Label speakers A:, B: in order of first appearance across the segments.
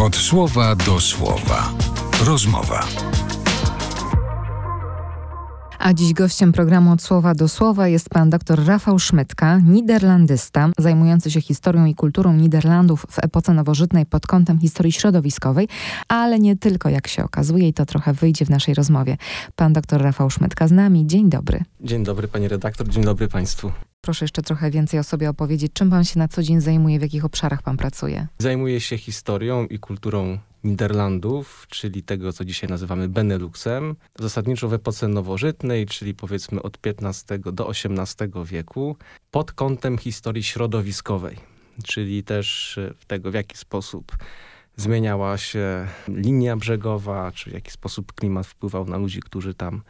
A: Od słowa do słowa. Rozmowa.
B: A dziś gościem programu Od Słowa do Słowa jest pan dr Rafał Szmytka, niderlandysta, zajmujący się historią i kulturą Niderlandów w epoce nowożytnej pod kątem historii środowiskowej, ale nie tylko, jak się okazuje, i to trochę wyjdzie w naszej rozmowie. Pan dr Rafał Szmytka z nami. Dzień dobry.
C: Dzień dobry, pani redaktor, dzień dobry państwu.
B: Proszę jeszcze trochę więcej o sobie opowiedzieć. Czym pan się na co dzień zajmuje, w jakich obszarach pan pracuje?
C: Zajmuję się historią i kulturą Niderlandów, czyli tego, co dzisiaj nazywamy Beneluxem, zasadniczo w epoce nowożytnej, czyli powiedzmy od XV do XVIII wieku, pod kątem historii środowiskowej, czyli też e, tego, w jaki sposób zmieniała się linia brzegowa, czy w jaki sposób klimat wpływał na ludzi, którzy tam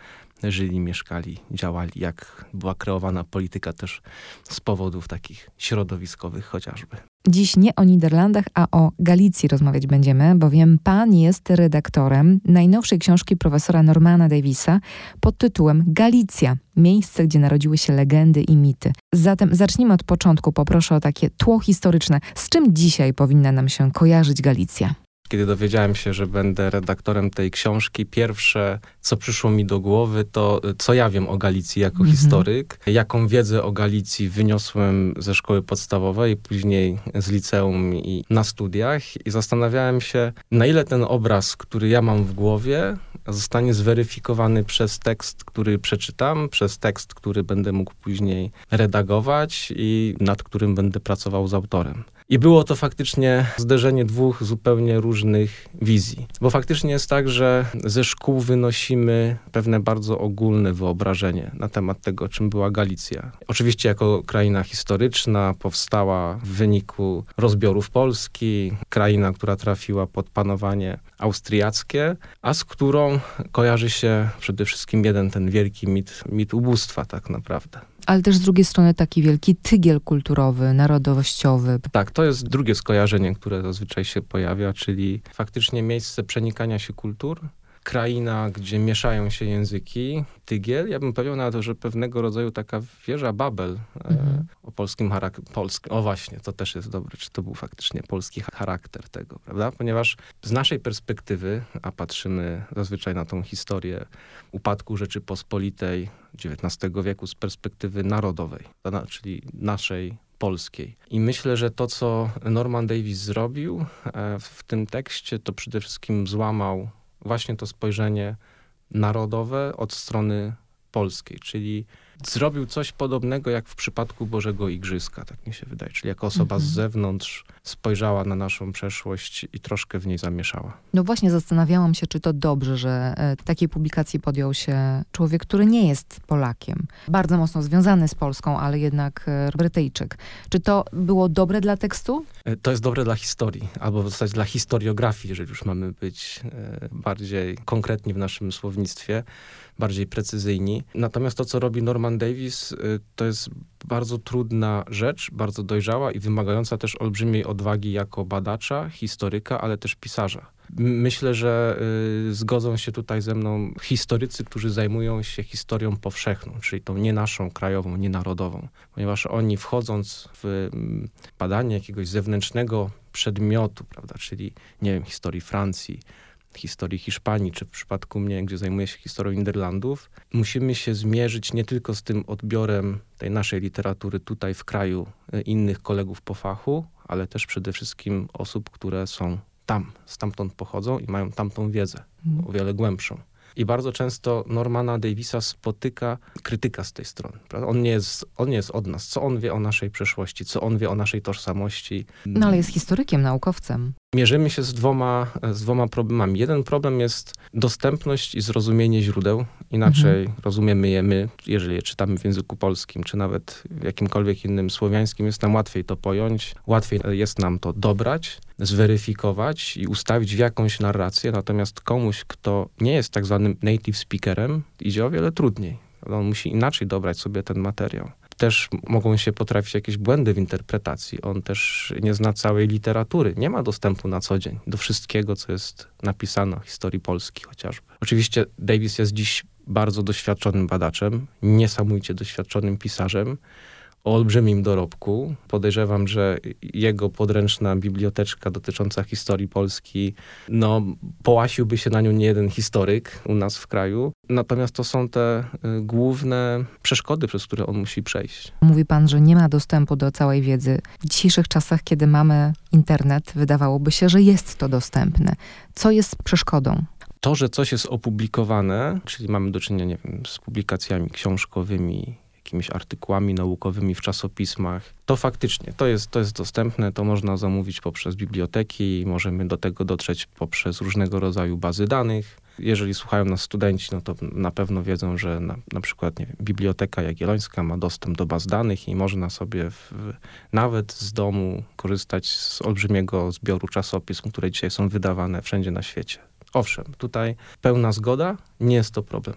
C: żyli, mieszkali, działali, jak była kreowana polityka też z powodów takich środowiskowych chociażby.
B: Dziś nie o Niderlandach, a o Galicji rozmawiać będziemy, bowiem pan jest redaktorem najnowszej książki profesora Normana Davisa pod tytułem Galicja miejsce, gdzie narodziły się legendy i mity. Zatem zacznijmy od początku. Poproszę o takie tło historyczne. Z czym dzisiaj powinna nam się kojarzyć Galicja?
C: Kiedy dowiedziałem się, że będę redaktorem tej książki, pierwsze, co przyszło mi do głowy, to co ja wiem o Galicji jako mhm. historyk, jaką wiedzę o Galicji wyniosłem ze szkoły podstawowej, później z liceum i na studiach i zastanawiałem się, na ile ten obraz, który ja mam w głowie, zostanie zweryfikowany przez tekst, który przeczytam, przez tekst, który będę mógł później redagować i nad którym będę pracował z autorem. I było to faktycznie zderzenie dwóch zupełnie różnych wizji. Bo faktycznie jest tak, że ze szkół wynosimy pewne bardzo ogólne wyobrażenie na temat tego, czym była Galicja. Oczywiście jako kraina historyczna powstała w wyniku rozbiorów Polski, kraina, która trafiła pod panowanie austriackie, a z którą kojarzy się przede wszystkim jeden ten wielki mit, mit ubóstwa tak naprawdę
B: ale też z drugiej strony taki wielki tygiel kulturowy, narodowościowy.
C: Tak, to jest drugie skojarzenie, które zazwyczaj się pojawia, czyli faktycznie miejsce przenikania się kultur, kraina, gdzie mieszają się języki, tygiel, ja bym powiedział nawet, że pewnego rodzaju taka wieża Babel e, mhm. o polskim charakterze. Polskim. O właśnie, to też jest dobre, czy to był faktycznie polski charakter tego, prawda? Ponieważ z naszej perspektywy, a patrzymy zazwyczaj na tą historię upadku Rzeczypospolitej XIX wieku z perspektywy narodowej, czyli naszej polskiej. I myślę, że to, co Norman Davis zrobił e, w tym tekście, to przede wszystkim złamał właśnie to spojrzenie narodowe od strony polskiej, czyli zrobił coś podobnego jak w przypadku Bożego Igrzyska, tak mi się wydaje. Czyli jako osoba z mhm. zewnątrz spojrzała na naszą przeszłość i troszkę w niej zamieszała.
B: No właśnie zastanawiałam się, czy to dobrze, że e, takiej publikacji podjął się człowiek, który nie jest Polakiem. Bardzo mocno związany z Polską, ale jednak e, Brytyjczyk. Czy to było dobre dla tekstu?
C: E, to jest dobre dla historii, albo w zasadzie dla historiografii, jeżeli już mamy być bardziej konkretni w naszym słownictwie bardziej precyzyjni. Natomiast to, co robi Norman Davis, to jest bardzo trudna rzecz, bardzo dojrzała i wymagająca też olbrzymiej odwagi jako badacza, historyka, ale też pisarza. Myślę, że y, zgodzą się tutaj ze mną historycy, którzy zajmują się historią powszechną, czyli tą nie naszą, krajową, nie narodową, ponieważ oni wchodząc w badanie jakiegoś zewnętrznego przedmiotu, prawda, czyli nie wiem, historii Francji, historii Hiszpanii, czy w przypadku mnie, gdzie zajmuję się historią Niderlandów, musimy się zmierzyć nie tylko z tym odbiorem tej naszej literatury tutaj w kraju, e, innych kolegów po fachu, ale też przede wszystkim osób, które są tam, stamtąd pochodzą i mają tamtą wiedzę, mhm. o wiele głębszą. I bardzo często Normana Davisa spotyka krytyka z tej strony. Prawda? On, nie jest, on nie jest od nas. Co on wie o naszej przeszłości, co on wie o naszej tożsamości.
B: No ale jest historykiem, naukowcem.
C: Mierzymy się z dwoma, z dwoma problemami. Jeden problem jest dostępność i zrozumienie źródeł. Inaczej mhm. rozumiemy je my, jeżeli je czytamy w języku polskim, czy nawet w jakimkolwiek innym słowiańskim. Jest nam łatwiej to pojąć, łatwiej jest nam to dobrać zweryfikować i ustawić w jakąś narrację, natomiast komuś, kto nie jest tak zwanym native speakerem, idzie o wiele trudniej. On musi inaczej dobrać sobie ten materiał. Też mogą się potrafić jakieś błędy w interpretacji. On też nie zna całej literatury. Nie ma dostępu na co dzień do wszystkiego, co jest napisane o historii Polski chociażby. Oczywiście Davis jest dziś bardzo doświadczonym badaczem, niesamowicie doświadczonym pisarzem o olbrzymim dorobku. Podejrzewam, że jego podręczna biblioteczka dotycząca historii Polski, no, połasiłby się na nią nie jeden historyk u nas w kraju. Natomiast to są te y, główne przeszkody, przez które on musi przejść.
B: Mówi pan, że nie ma dostępu do całej wiedzy. W dzisiejszych czasach, kiedy mamy internet, wydawałoby się, że jest to dostępne. Co jest przeszkodą?
C: To, że coś jest opublikowane, czyli mamy do czynienia nie wiem, z publikacjami książkowymi, jakimiś artykułami naukowymi w czasopismach, to faktycznie to jest, to jest dostępne, to można zamówić poprzez biblioteki, możemy do tego dotrzeć poprzez różnego rodzaju bazy danych. Jeżeli słuchają nas studenci, no to na pewno wiedzą, że na, na przykład wiem, Biblioteka Jagiellońska ma dostęp do baz danych i można sobie w, nawet z domu korzystać z olbrzymiego zbioru czasopism, które dzisiaj są wydawane wszędzie na świecie. Owszem, tutaj pełna zgoda, nie jest to problem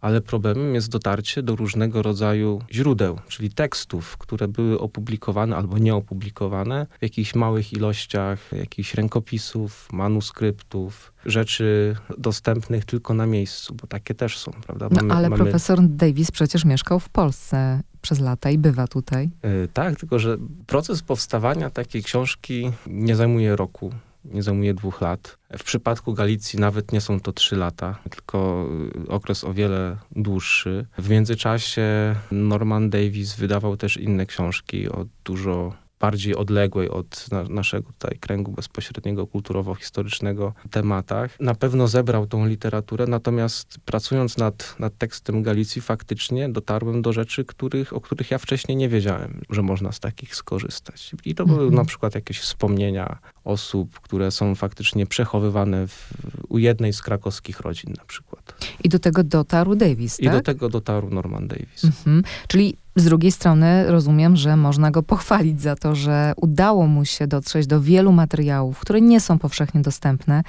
C: ale problemem jest dotarcie do różnego rodzaju źródeł, czyli tekstów, które były opublikowane albo nieopublikowane w jakichś małych ilościach, jakichś rękopisów, manuskryptów, rzeczy dostępnych tylko na miejscu, bo takie też są, prawda?
B: No, mamy, no, ale mamy... profesor Davis przecież mieszkał w Polsce przez lata i bywa tutaj.
C: Yy, tak, tylko że proces powstawania takiej książki nie zajmuje roku nie zajmuje dwóch lat. W przypadku Galicji nawet nie są to trzy lata, tylko okres o wiele dłuższy. W międzyczasie Norman Davis wydawał też inne książki o dużo bardziej odległej od na, naszego tutaj kręgu bezpośredniego, kulturowo-historycznego tematach. Na pewno zebrał tą literaturę, natomiast pracując nad, nad tekstem Galicji faktycznie dotarłem do rzeczy, których, o których ja wcześniej nie wiedziałem, że można z takich skorzystać. I to były mhm. na przykład jakieś wspomnienia osób, które są faktycznie przechowywane w, u jednej z krakowskich rodzin na przykład.
B: I do tego dotarł Davis, tak?
C: I do tak? tego dotarł Norman Davis.
B: Mhm. Czyli z drugiej strony rozumiem, że można go pochwalić za to, że udało mu się dotrzeć do wielu materiałów, które nie są powszechnie dostępne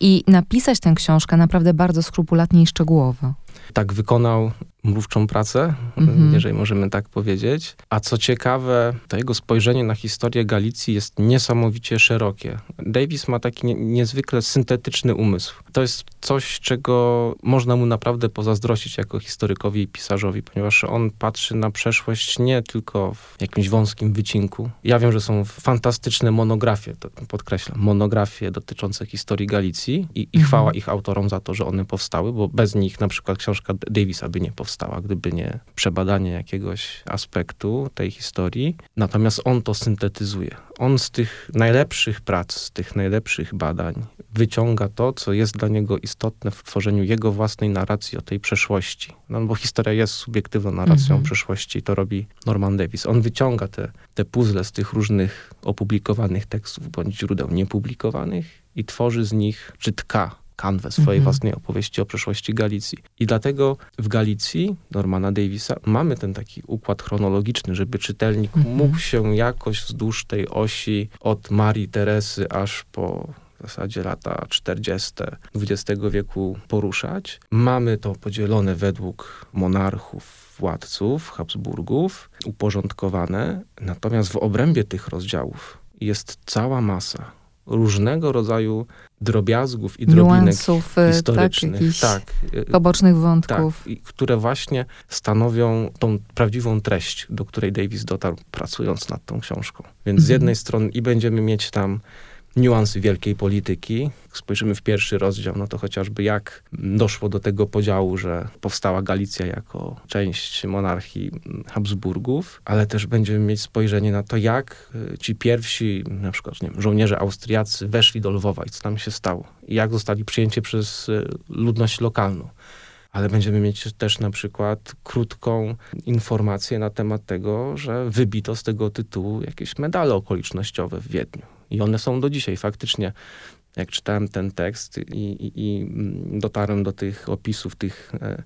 B: i napisać tę książkę naprawdę bardzo skrupulatnie i szczegółowo.
C: Tak wykonał mrówczą pracę, mm-hmm. jeżeli możemy tak powiedzieć. A co ciekawe, to jego spojrzenie na historię Galicji jest niesamowicie szerokie. Davis ma taki nie, niezwykle syntetyczny umysł. To jest coś, czego można mu naprawdę pozazdrościć jako historykowi i pisarzowi, ponieważ on patrzy na przeszłość nie tylko w jakimś wąskim wycinku. Ja wiem, że są fantastyczne monografie, to podkreślam, monografie dotyczące historii Galicji i, i mm-hmm. chwała ich autorom za to, że one powstały, bo bez nich na przykład książka Davisa by nie powstała powstała, gdyby nie przebadanie jakiegoś aspektu tej historii. Natomiast on to syntetyzuje. On z tych najlepszych prac, z tych najlepszych badań wyciąga to, co jest dla niego istotne w tworzeniu jego własnej narracji o tej przeszłości. No bo historia jest subiektywną narracją mhm. przeszłości, to robi Norman Davis. On wyciąga te, te puzzle z tych różnych opublikowanych tekstów bądź źródeł niepublikowanych i tworzy z nich, czy tka kanwę swojej mhm. własnej opowieści o przeszłości Galicji. I dlatego w Galicji Normana Davisa mamy ten taki układ chronologiczny, żeby czytelnik mhm. mógł się jakoś wzdłuż tej osi od Marii Teresy aż po w zasadzie lata 40. XX wieku poruszać. Mamy to podzielone według monarchów, władców, Habsburgów, uporządkowane. Natomiast w obrębie tych rozdziałów jest cała masa różnego rodzaju drobiazgów i drobinek Niuansów, y, tak, historycznych.
B: Tak, tak, pobocznych wątków.
C: Tak, które właśnie stanowią tą prawdziwą treść, do której Davis dotarł pracując nad tą książką. Więc mhm. z jednej strony i będziemy mieć tam niuansy wielkiej polityki. Spojrzymy w pierwszy rozdział, no to chociażby jak doszło do tego podziału, że powstała Galicja jako część monarchii Habsburgów, ale też będziemy mieć spojrzenie na to, jak y, ci pierwsi, na przykład nie wiem, żołnierze austriacy weszli do Lwowa i co tam się stało. I jak zostali przyjęci przez y, ludność lokalną ale będziemy mieć też na przykład krótką informację na temat tego, że wybito z tego tytułu jakieś medale okolicznościowe w Wiedniu. I one są do dzisiaj faktycznie. Jak czytałem ten tekst i, i, i dotarłem do tych opisów, tych e,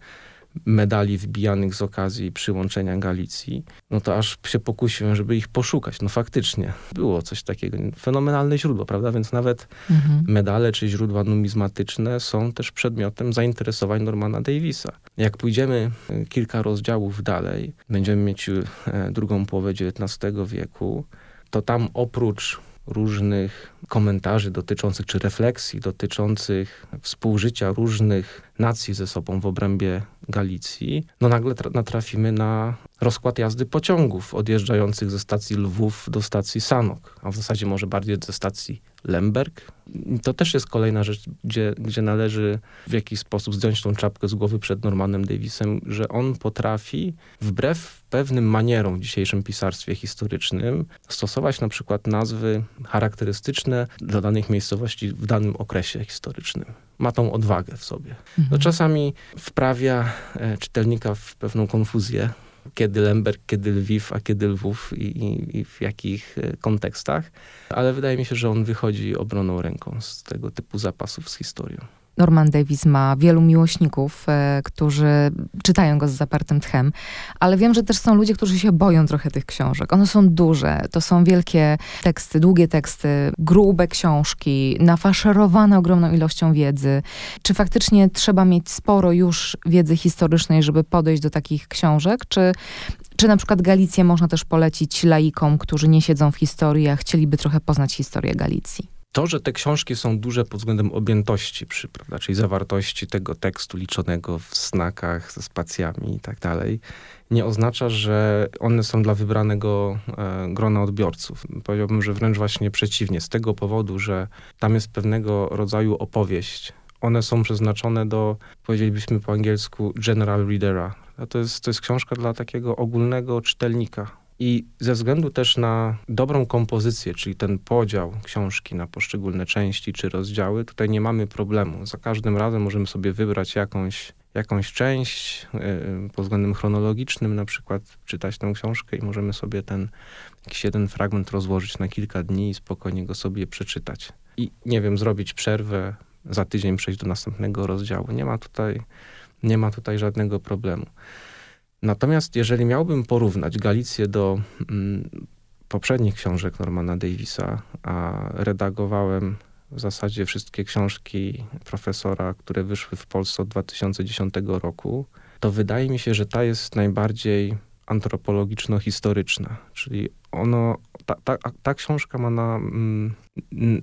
C: medali wbijanych z okazji przyłączenia Galicji, no to aż się pokusiłem, żeby ich poszukać. No faktycznie było coś takiego. Fenomenalne źródło, prawda? Więc nawet mhm. medale czy źródła numizmatyczne są też przedmiotem zainteresowań Normana Davisa. Jak pójdziemy e, kilka rozdziałów dalej, będziemy mieć e, drugą połowę XIX wieku, to tam oprócz różnych komentarzy dotyczących, czy refleksji dotyczących współżycia różnych nacji ze sobą w obrębie Galicji, no nagle natrafimy na rozkład jazdy pociągów odjeżdżających ze stacji Lwów do stacji Sanok, a w zasadzie może bardziej ze stacji Lemberg. To też jest kolejna rzecz, gdzie, gdzie należy w jakiś sposób zdjąć tą czapkę z głowy przed Normanem Davisem, że on potrafi wbrew pewnym manierom w dzisiejszym pisarstwie historycznym stosować na przykład nazwy charakterystyczne dla danych miejscowości w danym okresie historycznym. Ma tą odwagę w sobie.
B: Mhm.
C: To czasami wprawia e, czytelnika w pewną konfuzję, kiedy Lemberg, kiedy Lwiw, a kiedy Lwów i, i, i, w jakich e, kontekstach, ale wydaje mi się, że on wychodzi obroną ręką z tego typu zapasów z historią.
B: Norman Davis ma wielu miłośników, e, którzy czytają go z zapartym tchem, ale wiem, że też są ludzie, którzy się boją trochę tych książek. One są duże, to są wielkie teksty, długie teksty, grube książki, nafaszerowane ogromną ilością wiedzy. Czy faktycznie trzeba mieć sporo już wiedzy historycznej, żeby podejść do takich książek, czy czy na przykład Galicję można też polecić laikom, którzy nie siedzą w historii, a chcieliby trochę poznać historię Galicji?
C: To, że te książki są duże pod względem objętości, przy, prawda, czyli zawartości tego tekstu liczonego w znakach ze spacjami i tak dalej, nie oznacza, że one są dla wybranego e, grona odbiorców. Powiedziałbym, że wręcz właśnie przeciwnie, z tego powodu, że tam jest pewnego rodzaju opowieść. One są przeznaczone do, powiedzielibyśmy po angielsku, general readera. To jest, to jest książka dla takiego ogólnego czytelnika, i ze względu też na dobrą kompozycję, czyli ten podział książki na poszczególne części czy rozdziały, tutaj nie mamy problemu. Za każdym razem możemy sobie wybrać jakąś, jakąś część yy, pod względem chronologicznym, na przykład czytać tę książkę i możemy sobie ten jakiś jeden fragment rozłożyć na kilka dni i spokojnie go sobie przeczytać. I nie wiem, zrobić przerwę, za tydzień przejść do następnego rozdziału. Nie ma tutaj, nie ma tutaj żadnego problemu. Natomiast jeżeli miałbym porównać Galicję do mm, poprzednich książek Normana Davisa, a redagowałem w zasadzie wszystkie książki profesora, które wyszły w Polsce od 2010 roku, to wydaje mi się, że ta jest najbardziej antropologiczno-historyczna, czyli ono, ta, ta, ta książka ma na, mm,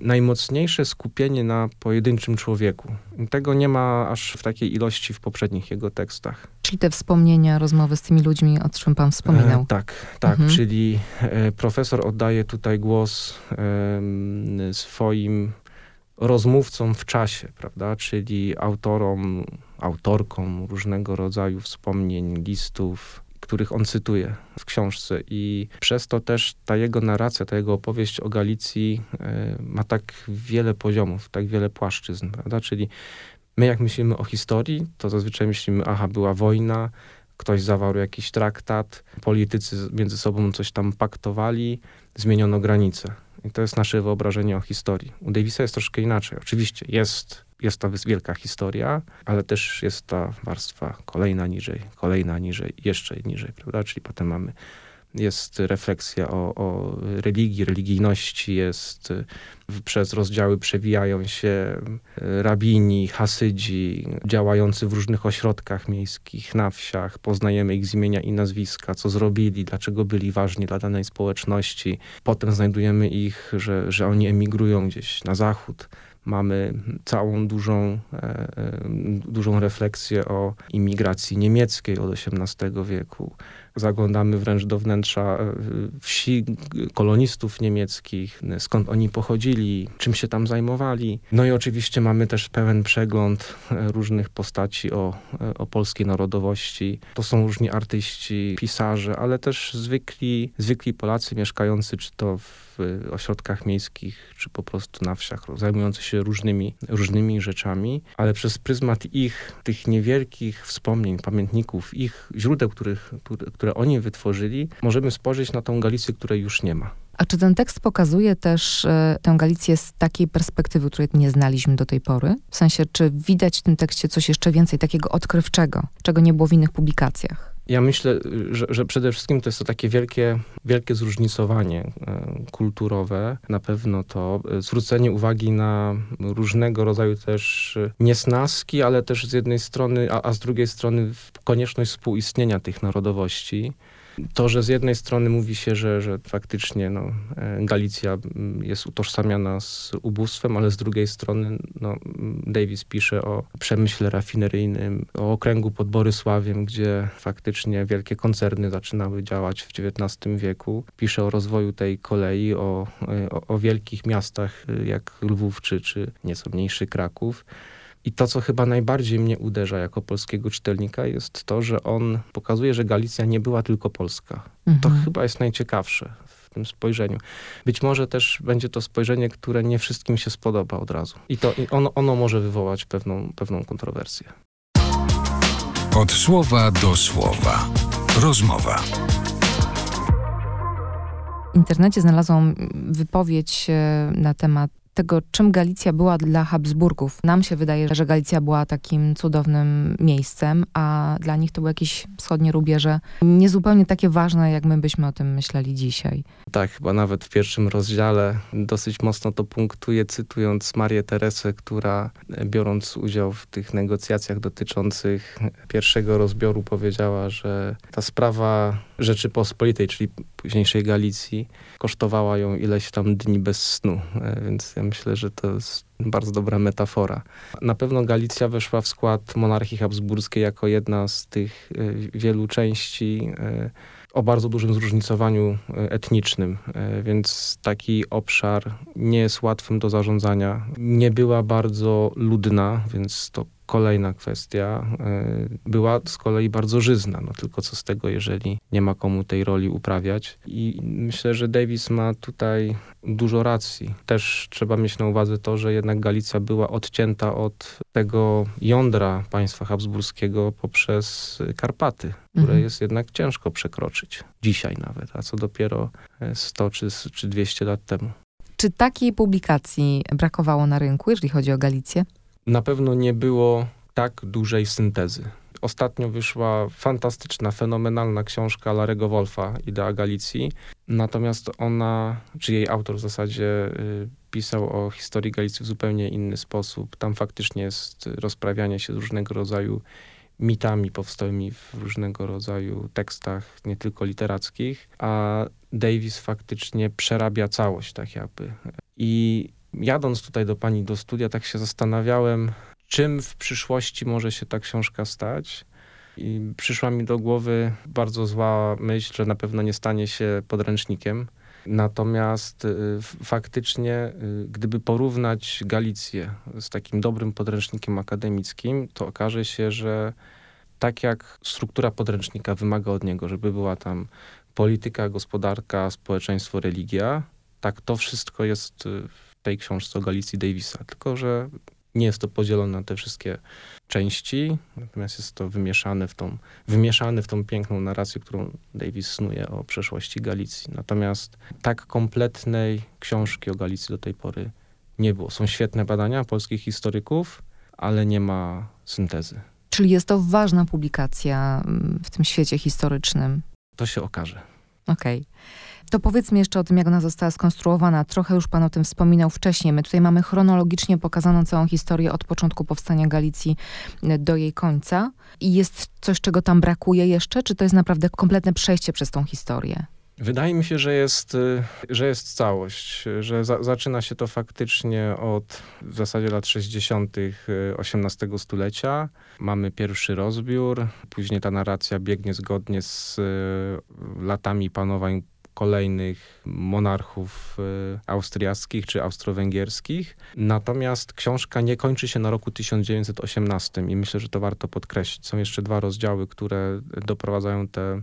C: najmocniejsze skupienie na pojedynczym człowieku. Tego nie ma aż w takiej ilości w poprzednich jego tekstach.
B: Czyli te wspomnienia, rozmowy z tymi ludźmi, o czym pan wspominał.
C: E, tak, tak, mhm. czyli e, profesor oddaje tutaj głos e, swoim rozmówcom w czasie, prawda, czyli autorom, autorkom różnego rodzaju wspomnień, listów, których on cytuje w książce. I przez to też ta jego narracja, ta jego opowieść o Galicji e, ma tak wiele poziomów, tak wiele płaszczyzn, prawda? Czyli my jak myślimy o historii, to zazwyczaj myślimy, aha, była wojna, ktoś zawarł jakiś traktat, politycy między sobą coś tam paktowali, zmieniono granice. I to jest nasze wyobrażenie o historii. U Davisa jest troszkę inaczej. Oczywiście jest jest to wielka historia, ale też jest ta warstwa kolejna niżej, kolejna niżej, jeszcze niżej, prawda? Czyli potem mamy jest refleksja o, o, religii, religijności, jest przez rozdziały przewijają się rabini, hasydzi, działający w różnych ośrodkach miejskich, na wsiach. Poznajemy ich z imienia i nazwiska, co zrobili, dlaczego byli ważni dla danej społeczności. Potem znajdujemy ich, że, że oni emigrują gdzieś na zachód mamy całą dużą, e, e, dużą refleksję o imigracji niemieckiej od XVIII wieku. Zaglądamy wręcz do wnętrza e, wsi kolonistów niemieckich, skąd oni pochodzili, czym się tam zajmowali. No i oczywiście mamy też pełen przegląd różnych postaci o, o polskiej narodowości. To są różni artyści, pisarze, ale też zwykli, zwykli Polacy mieszkający czy to w ośrodkach miejskich, czy po prostu na wsiach, zajmujący się różnymi, różnymi rzeczami, ale przez pryzmat ich, tych niewielkich wspomnień, pamiętników, ich źródeł, których, które, które oni wytworzyli, możemy spojrzeć na tą Galicję, której już nie ma.
B: A czy ten tekst pokazuje też e, tę Galicję z takiej perspektywy, której nie znaliśmy do tej pory? W sensie, czy widać w tym tekście coś jeszcze więcej takiego odkrywczego, czego nie było w innych publikacjach?
C: Ja myślę, że, że, przede wszystkim to jest to takie wielkie, wielkie zróżnicowanie e, kulturowe. Na pewno to e, zwrócenie uwagi na różnego rodzaju też e, niesnaski, ale też z jednej strony, a, a z drugiej strony konieczność współistnienia tych narodowości. To, że z jednej strony mówi się, że, że faktycznie no, e, Galicja mm, jest utożsamiana z ubóstwem, ale z drugiej strony no, Davis pisze o przemyśle rafineryjnym, o okręgu pod Borysławiem, gdzie faktycznie wielkie koncerny zaczynały działać w XIX wieku. Pisze o rozwoju tej kolei, o, e, o, o wielkich miastach e, jak Lwów czy, czy nieco mniejszy Kraków. I to, co chyba najbardziej mnie uderza jako polskiego czytelnika, jest to, że on pokazuje, że Galicja nie była tylko polska. Mhm. To chyba jest najciekawsze w tym spojrzeniu. Być może też będzie to spojrzenie, które nie wszystkim się spodoba od razu. I to i ono, ono może wywołać pewną, pewną kontrowersję.
A: Od słowa do słowa. Rozmowa.
B: W internecie znalazłam wypowiedź e, na temat tego, czym Galicja była dla Habsburgów. Nam się wydaje, że Galicja była takim cudownym miejscem, a dla nich to były jakieś wschodnie rubieże niezupełnie takie ważne, jak my byśmy o tym myśleli dzisiaj.
C: Tak, chyba nawet w pierwszym rozdziale dosyć mocno to punktuje, cytując Marię Teresę, która biorąc udział w tych negocjacjach dotyczących pierwszego rozbioru powiedziała, że ta sprawa Rzeczypospolitej, czyli późniejszej Galicji, kosztowała ją ileś tam dni bez snu, e, więc ja myślę, że to jest bardzo dobra metafora. Na pewno Galicja weszła w skład monarchii habsburskiej jako jedna z tych e, wielu części e, o bardzo dużym zróżnicowaniu etnicznym, więc taki obszar nie jest łatwym do zarządzania. Nie była bardzo ludna, więc to Kolejna kwestia e, była z kolei bardzo żyzna, no tylko co z tego, jeżeli nie ma komu tej roli uprawiać. I myślę, że Davis ma tutaj dużo racji. Też trzeba mieć na uwadze to, że jednak Galicja była odcięta od tego jądra państwa habsburskiego poprzez Karpaty, które mhm. jest jednak ciężko przekroczyć. Dzisiaj nawet, a co dopiero 100 czy, czy 200 lat temu.
B: Czy takiej publikacji brakowało na rynku, jeżeli chodzi o Galicję?
C: Na pewno nie było tak dużej syntezy. Ostatnio wyszła fantastyczna, fenomenalna książka Larego Wolfa, Idea Galicji. Natomiast ona, czy jej autor w zasadzie y, pisał o historii Galicji w zupełnie inny sposób. Tam faktycznie jest rozprawianie się z różnego rodzaju mitami powstałymi w różnego rodzaju tekstach, nie tylko literackich, a Davis faktycznie przerabia całość, tak jakby. I jadąc tutaj do pani do studia, tak się zastanawiałem, czym w przyszłości może się ta książka stać. I przyszła mi do głowy bardzo zła myśl, że na pewno nie stanie się podręcznikiem. Natomiast y, faktycznie, y, gdyby porównać Galicję z takim dobrym podręcznikiem akademickim, to okaże się, że tak jak struktura podręcznika wymaga od niego, żeby była tam polityka, gospodarka, społeczeństwo, religia, tak to wszystko jest y, tej książce o Galicji Davisa, tylko że nie jest to podzielone na te wszystkie części, natomiast jest to wymieszane w tą, wymieszane w tą piękną narrację, którą Davis snuje o przeszłości Galicji. Natomiast tak kompletnej książki o Galicji do tej pory nie było. Są świetne badania polskich historyków, ale nie ma syntezy.
B: Czyli jest to ważna publikacja mm, w tym świecie historycznym.
C: To się okaże.
B: Okej. Okay. To powiedzmy jeszcze o tym, jak ona została skonstruowana. Trochę już pan o tym wspominał wcześniej. My tutaj mamy chronologicznie pokazaną całą historię od początku powstania Galicji e, do jej końca. I jest coś, czego tam brakuje jeszcze, czy to jest naprawdę kompletne przejście przez tą historię?
C: Wydaje mi się, że jest, e, że jest całość, że za, zaczyna się to faktycznie od w zasadzie lat 60. XVIII e, stulecia. Mamy pierwszy rozbiór, później ta narracja biegnie zgodnie z latami panowań kolejnych monarchów y, austriackich czy austro-węgierskich. Natomiast książka nie kończy się na roku 1918 i myślę, że to warto podkreślić. Są jeszcze dwa rozdziały, które doprowadzają te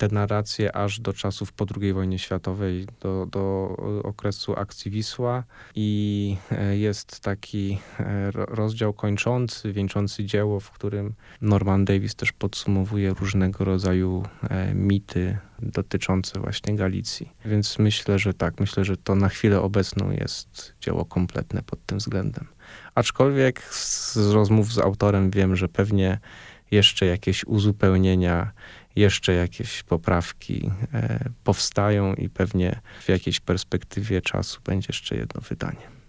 C: te narracje aż do czasów po II wojnie światowej, do, do okresu akcji Wisła i e, jest taki e, rozdział kończący, wieńczący dzieło, w którym Norman Davis też podsumowuje różnego rodzaju e, mity dotyczące właśnie Galicji. Więc myślę, że tak, myślę, że to na chwilę obecną jest dzieło kompletne pod tym względem. Aczkolwiek z rozmów z autorem wiem, że pewnie jeszcze jakieś uzupełnienia jeszcze jakieś poprawki e, powstają i pewnie w jakiejś perspektywie czasu będzie jeszcze jedno wydanie.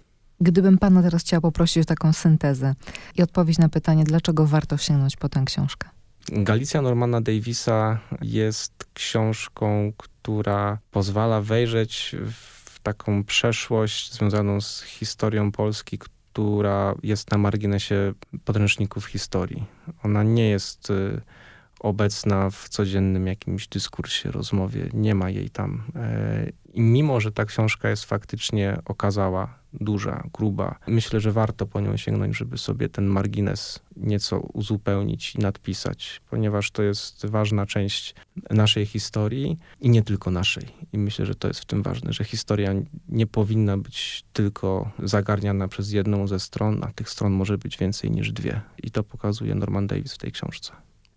B: Gdybym pana teraz chciała poprosić o taką syntezę i odpowiedź na pytanie, dlaczego warto sięgnąć po tę książkę?
C: Galicja Normana Davisa jest książką, która pozwala wejrzeć w taką przeszłość związaną z historią Polski, która jest na marginesie podręczników historii. Ona nie jest y, obecna w codziennym jakimś dyskursie, rozmowie. Nie ma jej tam. E, I mimo, że ta książka jest faktycznie okazała, duża, gruba, myślę, że warto po nią sięgnąć, żeby sobie ten margines nieco uzupełnić i nadpisać, ponieważ to jest ważna część naszej historii i nie tylko naszej. I myślę, że to jest w tym ważne, że historia nie powinna być tylko zagarniana przez jedną ze stron, a tych stron może być więcej niż dwie. I to pokazuje Norman Davis w tej książce.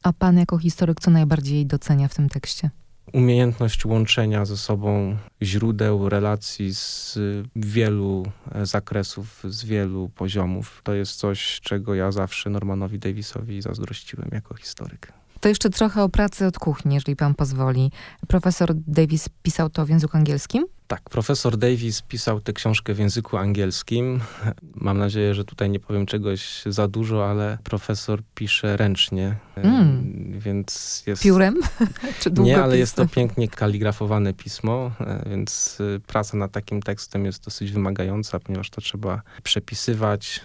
B: A pan jako historyk co najbardziej docenia w tym tekście?
C: Umiejętność łączenia ze sobą źródeł, relacji z wielu e, zakresów, z wielu poziomów. To jest coś, czego ja zawsze Normanowi Davisowi zazdrościłem jako historyk.
B: To jeszcze trochę o pracy od kuchni, jeżeli pan pozwoli. Profesor Davis pisał to w języku angielskim?
C: Tak, profesor Davis pisał tę książkę w języku angielskim. Mam nadzieję, że tutaj nie powiem czegoś za dużo, ale profesor pisze ręcznie, mm. więc jest...
B: Piórem? Czy
C: Nie, ale jest to pięknie kaligrafowane pismo, e, więc e, praca nad takim tekstem jest dosyć wymagająca, ponieważ to trzeba przepisywać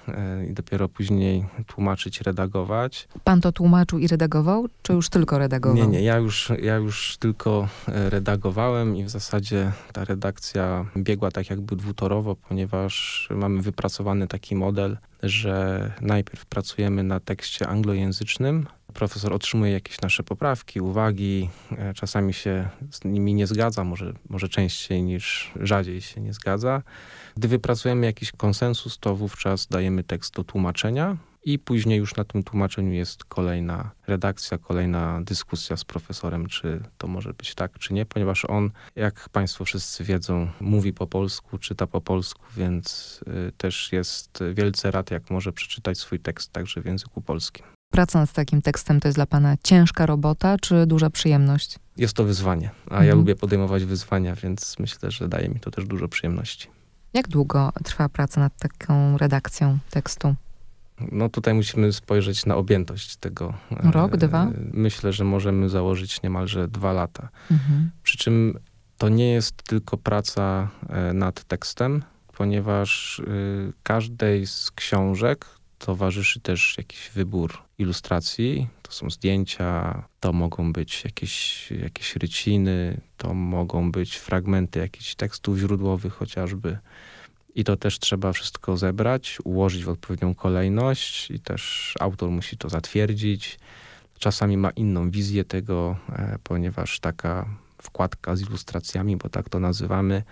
C: i dopiero później tłumaczyć, redagować.
B: Pan to tłumaczył i redagował, czy już tylko redagował?
C: Nie, nie, ja już, ja już tylko redagowałem i w zasadzie ta redakcja akcja biegła tak jakby dwutorowo, ponieważ mamy wypracowany taki model, że najpierw pracujemy na tekście anglojęzycznym, profesor otrzymuje jakieś nasze poprawki, uwagi, e, czasami się z nimi nie zgadza, może, może częściej niż rzadziej się nie zgadza. Gdy wypracujemy jakiś konsensus, to wówczas dajemy tekst do tłumaczenia, i później już na tym tłumaczeniu jest kolejna redakcja, kolejna dyskusja z profesorem, czy to może być tak, czy nie, ponieważ on, jak Państwo wszyscy wiedzą, mówi po polsku, czyta po polsku, więc y, też jest wielce rad, jak może przeczytać swój tekst także w języku polskim.
B: Praca nad takim tekstem to jest dla Pana ciężka robota, czy duża przyjemność?
C: Jest to wyzwanie, a mhm. ja lubię podejmować wyzwania, więc myślę, że daje mi to też dużo przyjemności.
B: Jak długo trwa praca nad taką redakcją tekstu?
C: No tutaj musimy spojrzeć na objętość tego.
B: Rok, dwa?
C: Myślę, że możemy założyć niemalże dwa lata. Mhm. Przy czym to nie jest tylko praca e, nad tekstem, ponieważ y, każdej z książek towarzyszy też jakiś wybór ilustracji. To są zdjęcia, to mogą być jakieś, jakieś ryciny, to mogą być fragmenty jakichś tekstów źródłowych chociażby. I to też trzeba wszystko zebrać, ułożyć w odpowiednią kolejność i też autor musi to zatwierdzić. Czasami ma inną wizję tego, e, ponieważ taka wkładka z ilustracjami, bo tak to nazywamy,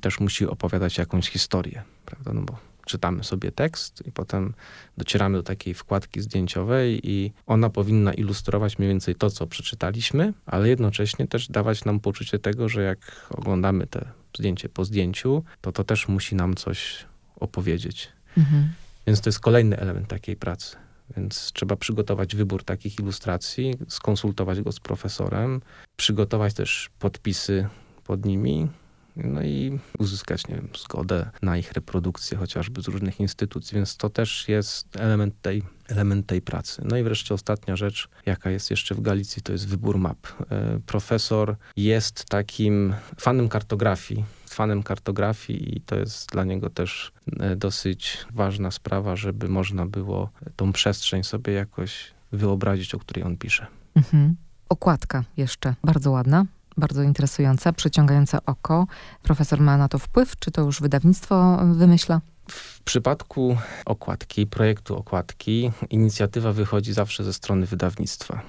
C: też musi opowiadać jakąś historię, prawda? No bo czytamy sobie tekst i potem docieramy do takiej wkładki zdjęciowej i ona powinna ilustrować mniej więcej to, co przeczytaliśmy, ale jednocześnie też dawać nam poczucie tego, że jak oglądamy te zdjęcie po zdjęciu, to to też musi nam coś opowiedzieć. Mhm. Więc to jest kolejny element takiej pracy. Więc trzeba przygotować wybór takich ilustracji, skonsultować go z profesorem, przygotować też podpisy pod nimi, no i uzyskać, nie wiem, zgodę na ich reprodukcję chociażby z różnych instytucji, więc to też jest element tej, element tej pracy. No i wreszcie ostatnia rzecz, jaka jest jeszcze w Galicji, to jest wybór map. E, profesor jest takim fanem kartografii, fanem kartografii i to jest dla niego też e, dosyć ważna sprawa, żeby można było tą przestrzeń sobie jakoś wyobrazić, o której on pisze. Mhm.
B: Okładka jeszcze bardzo ładna bardzo interesująca, przyciągająca oko. Profesor ma na to wpływ? Czy to już wydawnictwo wymyśla?
C: W przypadku okładki, projektu okładki, inicjatywa wychodzi zawsze ze strony wydawnictwa.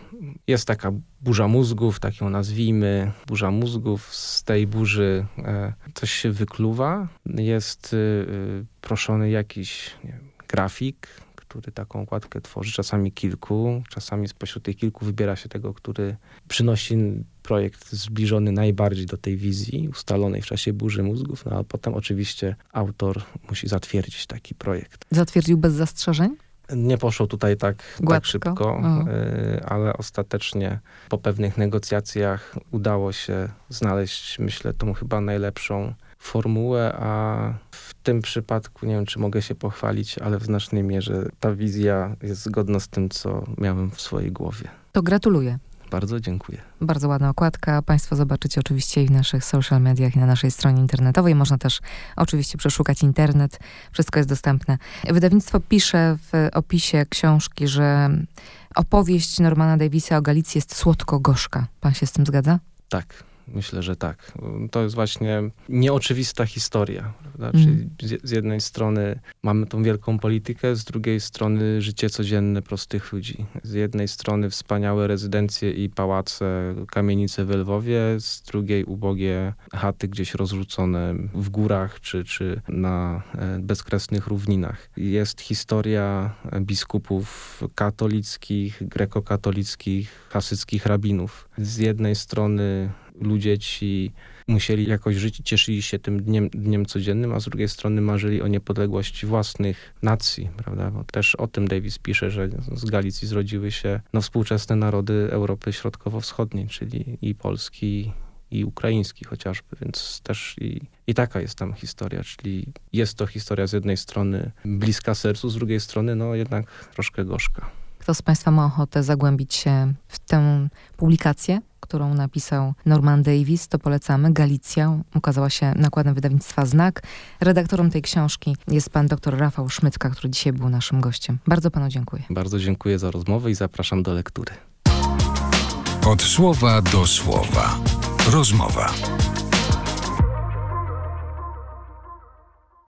C: Jest taka burza mózgów, tak ją nazwijmy, burza mózgów. Z tej burzy e, coś się wykluwa. Jest e, proszony jakiś wiem, grafik, który taką okładkę tworzy, czasami kilku, czasami spośród tych kilku wybiera się tego, który przynosi projekt zbliżony najbardziej do tej wizji ustalonej w czasie burzy mózgów, no a potem oczywiście autor musi zatwierdzić taki projekt.
B: Zatwierdził bez zastrzeżeń?
C: Nie poszło tutaj tak, tak szybko, y, ale ostatecznie po pewnych negocjacjach udało się znaleźć, myślę, tą chyba najlepszą formułę, a w tym przypadku nie wiem, czy mogę się pochwalić, ale w znacznej mierze ta wizja jest zgodna z tym, co miałem w swojej głowie.
B: To gratuluję.
C: Bardzo dziękuję.
B: Bardzo ładna okładka. Państwo zobaczycie oczywiście i w naszych social mediach, i na naszej stronie internetowej. Można też oczywiście przeszukać internet. Wszystko jest dostępne. Wydawnictwo pisze w opisie książki, że opowieść Normana Davisa o Galicji jest słodko-gorzka. Pan się z tym zgadza?
C: Tak. Myślę, że tak. To jest właśnie nieoczywista historia. Prawda?
B: Mm.
C: Czyli z, z jednej strony mamy tą wielką politykę, z drugiej strony życie codzienne prostych ludzi. Z jednej strony wspaniałe rezydencje i pałace, kamienice w Lwowie, z drugiej ubogie chaty gdzieś rozrzucone w górach czy, czy na e, bezkresnych równinach. Jest historia biskupów katolickich, grekokatolickich, hasyckich rabinów. Z jednej strony ludzie ci musieli jakoś żyć i cieszyli się tym dniem, dniem codziennym, a z drugiej strony marzyli o niepodległości własnych nacji, prawda? Bo też o tym Davis pisze, że z Galicji zrodziły się no, współczesne narody Europy Środkowo-Wschodniej, czyli i Polski, i ukraiński chociażby, więc też i, i taka jest tam historia, czyli jest to historia z jednej strony bliska sercu, z drugiej strony no jednak troszkę gorzka.
B: Kto z Państwa ma ochotę zagłębić się w tę publikację, którą napisał Norman Davis, to polecamy. Galicja ukazała się nakładem wydawnictwa Znak. Redaktorem tej książki jest pan dr Rafał Szmytka, który dzisiaj był naszym gościem. Bardzo panu dziękuję.
C: Bardzo dziękuję za rozmowę i zapraszam do lektury.
A: Od słowa do słowa. Rozmowa.